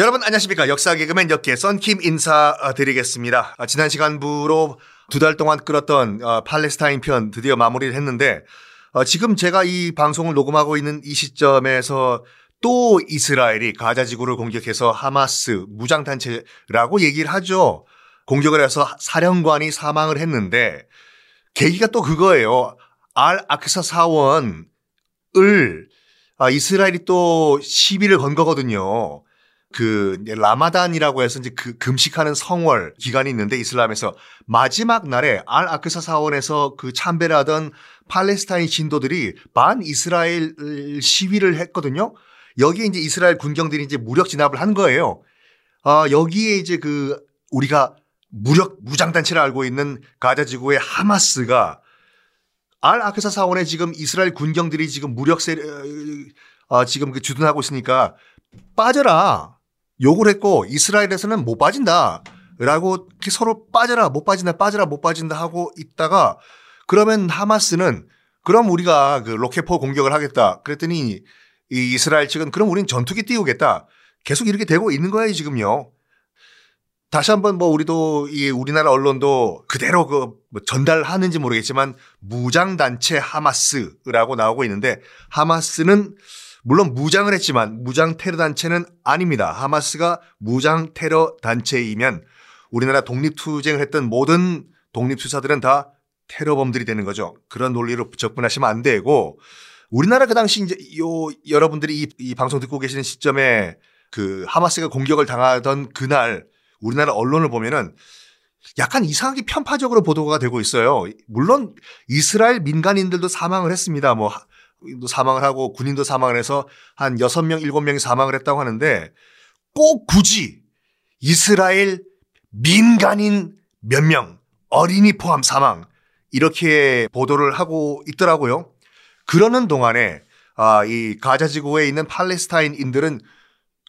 여러분 안녕하십니까 역사 개그맨 역계 썬킴 인사드리겠습니다. 아, 지난 시간부로 두 달 동안 끌었던 어, 팔레스타인 편 드디어 마무리를 했는데 어, 지금 제가 이 방송을 녹음하고 있는 이 시점에서 또 이스라엘이 가자 지구를 공격해서 하마스 무장단체라고 얘기를 하죠. 공격을 해서 사령관이 사망을 했는데 계기가 또 그거예요. 알 아크사 사원을 아, 이스라엘이 또 시비를 건 거거든요. 그 라마단이라고 해서 이제 그 금식하는 성월 기간이 있는데 이슬람에서 마지막 날에 알 아크사 사원에서 그 참배하던 팔레스타인 신도들이 반 이스라엘 시위를 했거든요. 여기에 이제 이스라엘 군경들이 이제 무력 진압을 한 거예요. 아, 여기에 이제 그 우리가 무력 무장단체를 알고 있는 가자 지구의 하마스가 알 아크사 사원에 지금 이스라엘 군경들이 지금 무력 세 어, 지금 그 주둔하고 있으니까 빠져라. 욕을 했고 이스라엘에서는 못 빠진다. 라고 서로 빠져라, 못 빠진다, 빠져라, 못 빠진다 하고 있다가 그러면 하마스는 그럼 우리가 그 로켓포 공격을 하겠다. 그랬더니 이 이스라엘 측은 그럼 우린 전투기 띄우겠다. 계속 이렇게 되고 있는 거예요, 지금요. 다시 한번 뭐 우리도 이 우리나라 언론도 그대로 그 뭐 전달하는지 모르겠지만 무장 단체 하마스라고 나오고 있는데 하마스는 물론 무장을 했지만 무장 테러 단체는 아닙니다. 하마스가 무장 테러 단체이면 우리나라 독립투쟁을 했던 모든 독립투사들은 다 테러범들이 되는 거죠. 그런 논리로 접근하시면 안 되고 우리나라 그 당시 이제 요 여러분들이 이, 이 방송 듣고 계시는 시점에 그 하마스가 공격을 당하던 그날 우리나라 언론을 보면은 약간 이상하게 편파적으로 보도가 되고 있어요. 물론 이스라엘 민간인들도 사망을 했습니다. 뭐 사망을 하고 군인도 사망을 해서 한 6명, 7명이 사망을 했다고 하는데 꼭 굳이 이스라엘 민간인 몇 명, 어린이 포함 사망 이렇게 보도를 하고 있더라고요. 그러는 동안에 아, 이 가자 지구에 있는 팔레스타인인들은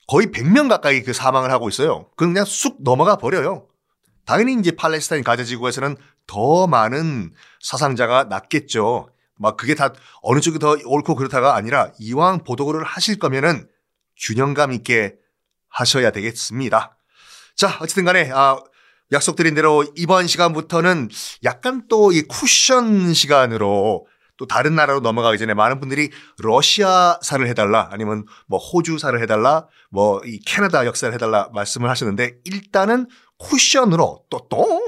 거의 100명 가까이 그 사망을 하고 있어요. 그냥 쑥 넘어가 버려요. 당연히 이제 팔레스타인 가자 지구에서는 더 많은 사상자가 났겠죠. 막 그게 다 어느 쪽이 더 옳고 그렇다가 아니라 이왕 보도를 하실 거면은 균형감 있게 하셔야 되겠습니다. 자, 어쨌든 간에 아, 약속드린 대로 이번 시간부터는 약간 또 이 쿠션 시간으로 또 다른 나라로 넘어가기 전에 많은 분들이 러시아사를 해달라 아니면 뭐 호주사를 해달라 뭐 이 캐나다 역사를 해달라 말씀을 하셨는데 일단은 쿠션으로 또 똥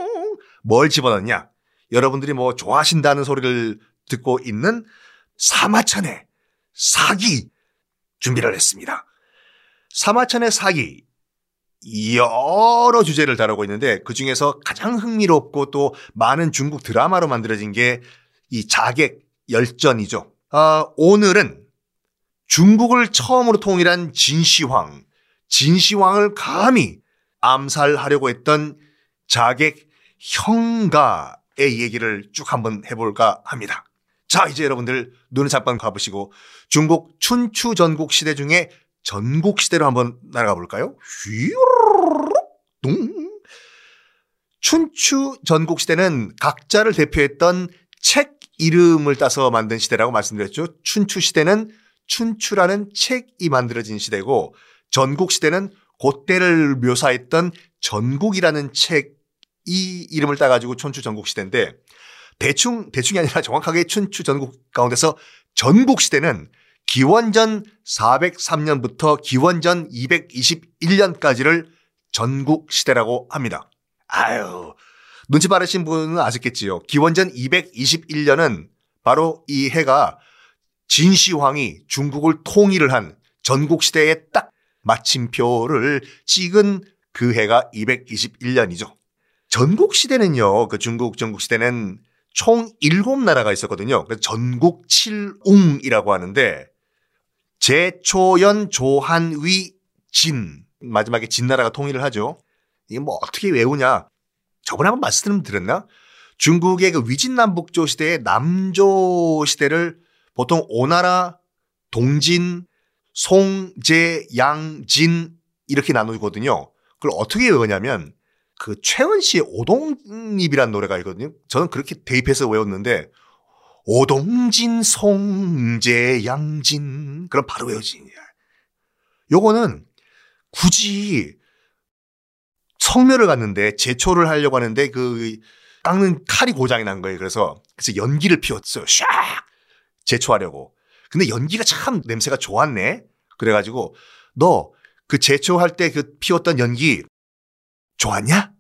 뭘 집어넣냐 여러분들이 뭐 좋아하신다는 소리를 듣고 있는 사마천의 사기 준비를 했습니다. 사마천의 사기 여러 주제를 다루고 있는데 그 중에서 가장 흥미롭고 또 많은 중국 드라마로 만들어진 게 이 자객 열전이죠. 아, 오늘은 중국을 처음으로 통일한 진시황, 진시황을 감히 암살하려고 했던 자객 형가의 얘기를 쭉 한번 해볼까 합니다. 자, 이제 여러분들 눈을 잠깐 가보시고 중국 춘추 전국 시대 중에 전국 시대로 한번 날아가 볼까요? 휘동. 춘추 전국 시대는 각자를 대표했던 책 이름을 따서 만든 시대라고 말씀드렸죠. 춘추 시대는 춘추라는 책이 만들어진 시대고 전국 시대는 그때를 묘사했던 전국이라는 책이 이름을 따가지고 춘추 전국 시대인데 대충 대충이 아니라 정확하게 춘추 전국 가운데서 전국 시대는 기원전 403년부터 기원전 221년까지를 전국 시대라고 합니다. 아유, 눈치 빠르신 분은 아셨겠지요. 기원전 221년은 바로 이 해가 진시황이 중국을 통일을 한 전국 시대의 딱 마침표를 찍은 그 해가 221년이죠. 전국 시대는요, 그 중국 전국 시대는 총 7나라가 있었거든요. 그래서 전국 칠웅이라고 하는데 제초연 조한위 진 마지막에 진나라가 통일을 하죠. 이게 뭐 어떻게 외우냐? 저번에 한번 말씀 드렸나? 중국의 그 위진남북조 시대의 남조 시대를 보통 오나라, 동진, 송 제, 양 진 이렇게 나누거든요. 그걸 어떻게 외우냐면 그 최은 씨의 오동잎이라는 노래가 있거든요. 저는 그렇게 대입해서 외웠는데 오동진 송제 양진 그럼 바로 외워지냐. 요거는 굳이 성묘를 갔는데 제초를 하려고 하는데 그 깎는 칼이 고장이 난 거예요. 그래서 그래서 연기를 피웠어요. 샥 제초하려고. 근데 연기가 참 냄새가 좋았네. 그래가지고 너 그 제초할 때 그 피웠던 연기 좋았냐?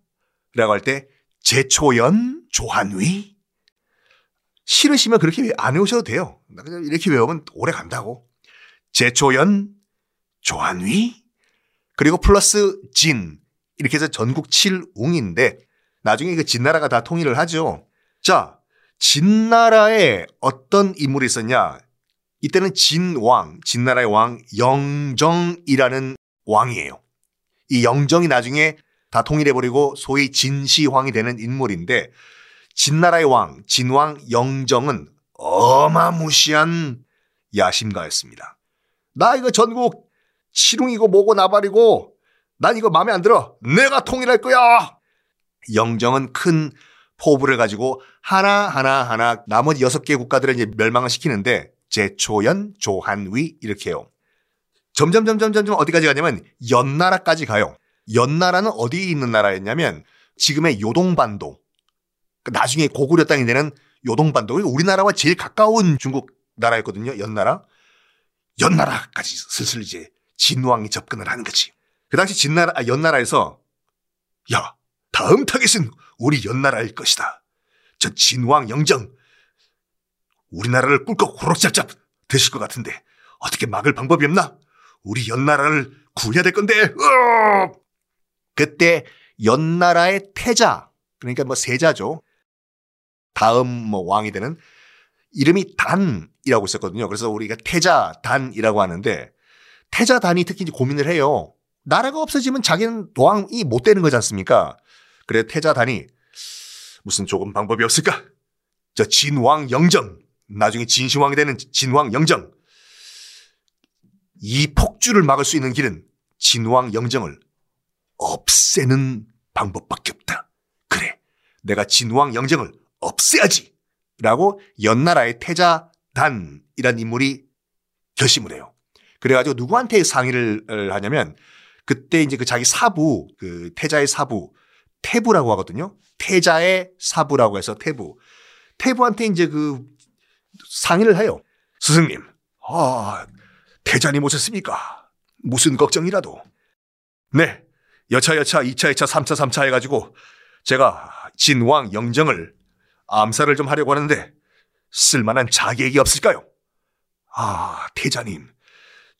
라고 할 때 제초연 조한위 싫으시면 그렇게 안 외우셔도 돼요. 그냥 이렇게 외우면 오래 간다고. 제초연 조한위 그리고 플러스 진 이렇게 해서 전국 7웅인데 나중에 그 진나라가 다 통일을 하죠. 자, 진나라에 어떤 인물이 있었냐? 이때는 진왕, 진나라의 왕 영정이라는 왕이에요. 이 영정이 나중에 다 통일해버리고 소위 진시황이 되는 인물인데 진나라의 왕, 진왕 영정은 어마무시한 야심가였습니다. 나 이거 전국 치룽이고 뭐고 나발이고 난 이거 마음에 안 들어. 내가 통일할 거야. 영정은 큰 포부를 가지고 하나하나 하나 나머지 여섯 개 국가들을 이제 멸망을 시키는데 제초연, 조한위 이렇게 해요. 점점 점점 점점 어디까지 가냐면 연나라까지 가요. 연나라는 어디에 있는 나라였냐면 지금의 요동반도. 나중에 고구려 땅이 되는 요동반도. 우리나라와 제일 가까운 중국 나라였거든요. 연나라. 연나라까지 슬슬 이제 진왕이 접근을 하는 거지. 그 당시 진나라, 아, 연나라에서 야, 다음 타겟은 우리 연나라일 것이다. 저 진왕 영정. 우리나라를 꿀꺽 호록잡잡 되실 것 같은데 어떻게 막을 방법이 없나? 우리 연나라를 구해야 될 건데. 으어! 그때 연나라의 태자, 그러니까 뭐 세자죠. 다음 뭐 왕이 되는 이름이 단이라고 있었거든요. 그래서 우리가 태자 단이라고 하는데 태자 단이 특히 고민을 해요. 나라가 없어지면 자기는 왕이 못 되는 거지 않습니까? 그래 태자 단이 무슨 조금 방법이 없을까? 저 진왕 영정 나중에 진시황이 되는 진왕 영정 이 폭주를 막을 수 있는 길은 진왕 영정을 없애는 방법밖에 없다. 그래 내가 진왕 영정을 없애야지 라고 연나라의 태자단이란 인물이 결심을 해요. 그래가지고 누구한테 상의를 하냐면 그때 이제 그 자기 사부 그 태자의 사부 태부라고 하거든요. 태자의 사부라고 해서 태부. 태부한테 이제 그 상의를 해요. 스승님, 아, 태자님 오셨습니까? 무슨 걱정이라도. 네, 여차 여차, 2차 2차, 3차 3차 해가지고 제가 진왕 영정을 암살을 좀 하려고 하는데 쓸만한 자객이 없을까요? 아, 태자님,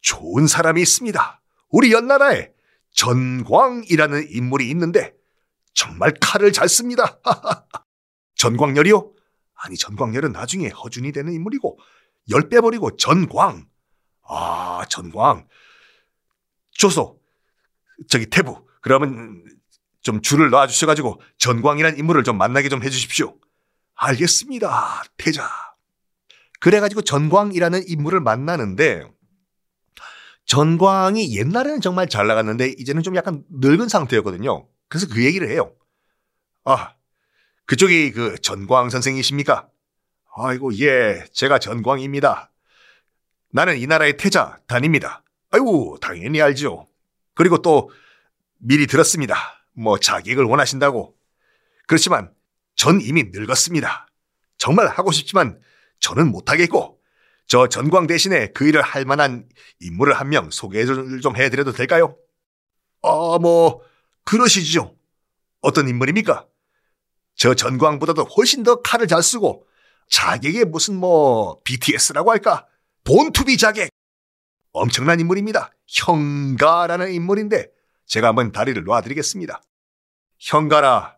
좋은 사람이 있습니다. 우리 연나라에 전광이라는 인물이 있는데 정말 칼을 잘 씁니다. 전광열이요? 아니 전광열은 나중에 허준이 되는 인물이고 열 빼버리고 전광. 아 전광. 조소 저기 태부. 그러면 좀 줄을 놔 주셔가지고 전광이라는 인물을 좀 만나게 좀 해주십시오. 알겠습니다. 태자. 그래가지고 전광이라는 인물을 만나는데 전광이 옛날에는 정말 잘 나갔는데 이제는 좀 약간 늙은 상태였거든요. 그래서 그 얘기를 해요. 아, 그쪽이 그 전광 선생이십니까? 아이고, 예, 제가 전광입니다. 나는 이 나라의 태자 단입니다. 아이고, 당연히 알죠. 그리고 또 미리 들었습니다. 뭐 자격을 원하신다고. 그렇지만 전 이미 늙었습니다. 정말 하고 싶지만 저는 못하겠고 저 전광 대신에 그 일을 할 만한 인물을 한 명 소개를 좀 해드려도 될까요? 어, 뭐 그러시죠. 어떤 인물입니까? 저 전광보다도 훨씬 더 칼을 잘 쓰고 자객에 무슨 뭐 BTS라고 할까? 본투비 자객. 엄청난 인물입니다. 형가라는 인물인데 제가 한번 다리를 놔드리겠습니다. 형가라.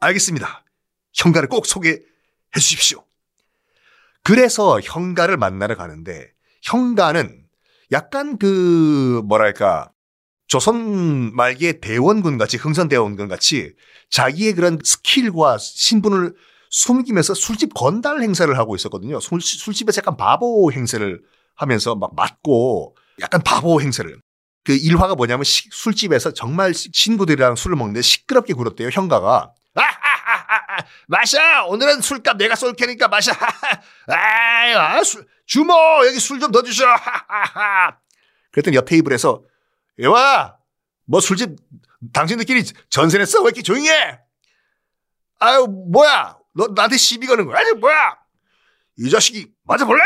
알겠습니다. 형가를 꼭 소개해 주십시오. 그래서 형가를 만나러 가는데 형가는 약간 그 뭐랄까 조선 말기의 대원군 같이 흥선 대원군 같이 자기의 그런 스킬과 신분을 숨기면서 술집 건달 행사를 하고 있었거든요. 술, 술집에서 약간 바보 행세를 하면서 막 맞고 약간 바보 행세를. 그 일화가 뭐냐면 시, 술집에서 정말 친구들이랑 술을 먹는데 시끄럽게 굴었대요, 형가가. 아하하하, 마셔! 오늘은 술값 내가 쏠 테니까 마셔! 아유, 아, 술, 주모! 여기 술좀더 주셔! 하하하. 그랬더니 옆 테이블에서, 여와! 뭐 술집 당신들끼리 전세 냈어? 왜 이렇게 조용히 해? 아유 뭐야? 너 나한테 시비 거는 거야? 아니 뭐야? 이 자식이 맞아볼래?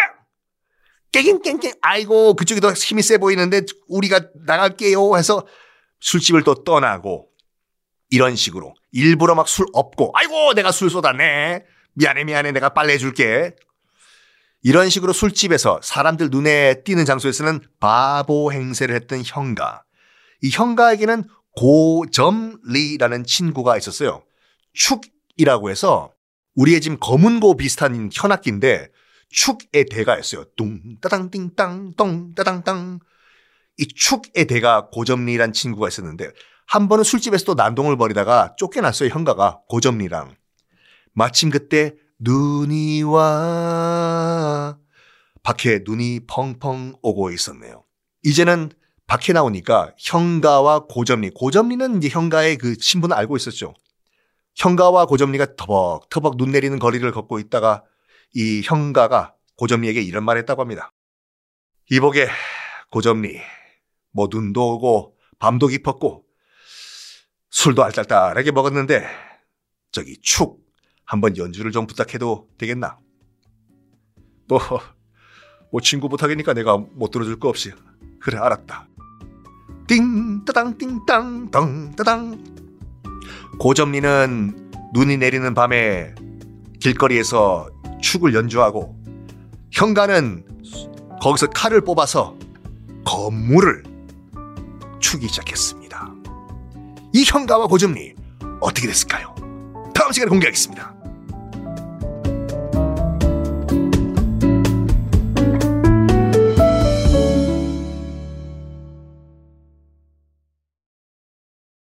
깽깽깽깽 아이고 그쪽이 더 힘이 세 보이는데 우리가 나갈게요 해서 술집을 또 떠나고 이런 식으로 일부러 막 술 없고 아이고 내가 술 쏟았네. 미안해 미안해 내가 빨래 해줄게. 이런 식으로 술집에서 사람들 눈에 띄는 장소에서는 바보 행세를 했던 형가. 이 형가에게는 고점리라는 친구가 있었어요. 축이라고 해서 우리의 지금 검은고 비슷한 현악기인데 축의 대가였어요. 뚱 따당 띵땅 똥 따당 땅 이 축의 대가 고점리란 친구가 있었는데 한 번은 술집에서 도 난동을 벌이다가 쫓겨났어요. 형가가 고점리랑 마침 그때 눈이 와 밖에 눈이 펑펑 오고 있었네요. 이제는 밖에 나오니까 형가와 고점리 고점리는 이제 형가의 그 신분을 알고 있었죠. 형가와 고점리가 터벅터벅 눈 내리는 거리를 걷고 있다가 이 형가가 고점리에게 이런 말을 했다고 합니다. 이복에 고점리 뭐 눈도 오고 밤도 깊었고 술도 알딸딸하게 먹었는데 저기 축 한번 연주를 좀 부탁해도 되겠나? 뭐, 뭐 친구 부탁이니까 내가 못 들어줄 거 없이 그래 알았다. 띵 따당 띵땅 덩 따당 고점리는 눈이 내리는 밤에 길거리에서 축을 연주하고 현가는 거기서 칼을 뽑아서 건물을 추기 시작했습니다. 이 현가와 고점리 어떻게 됐을까요? 다음 시간에 공개하겠습니다.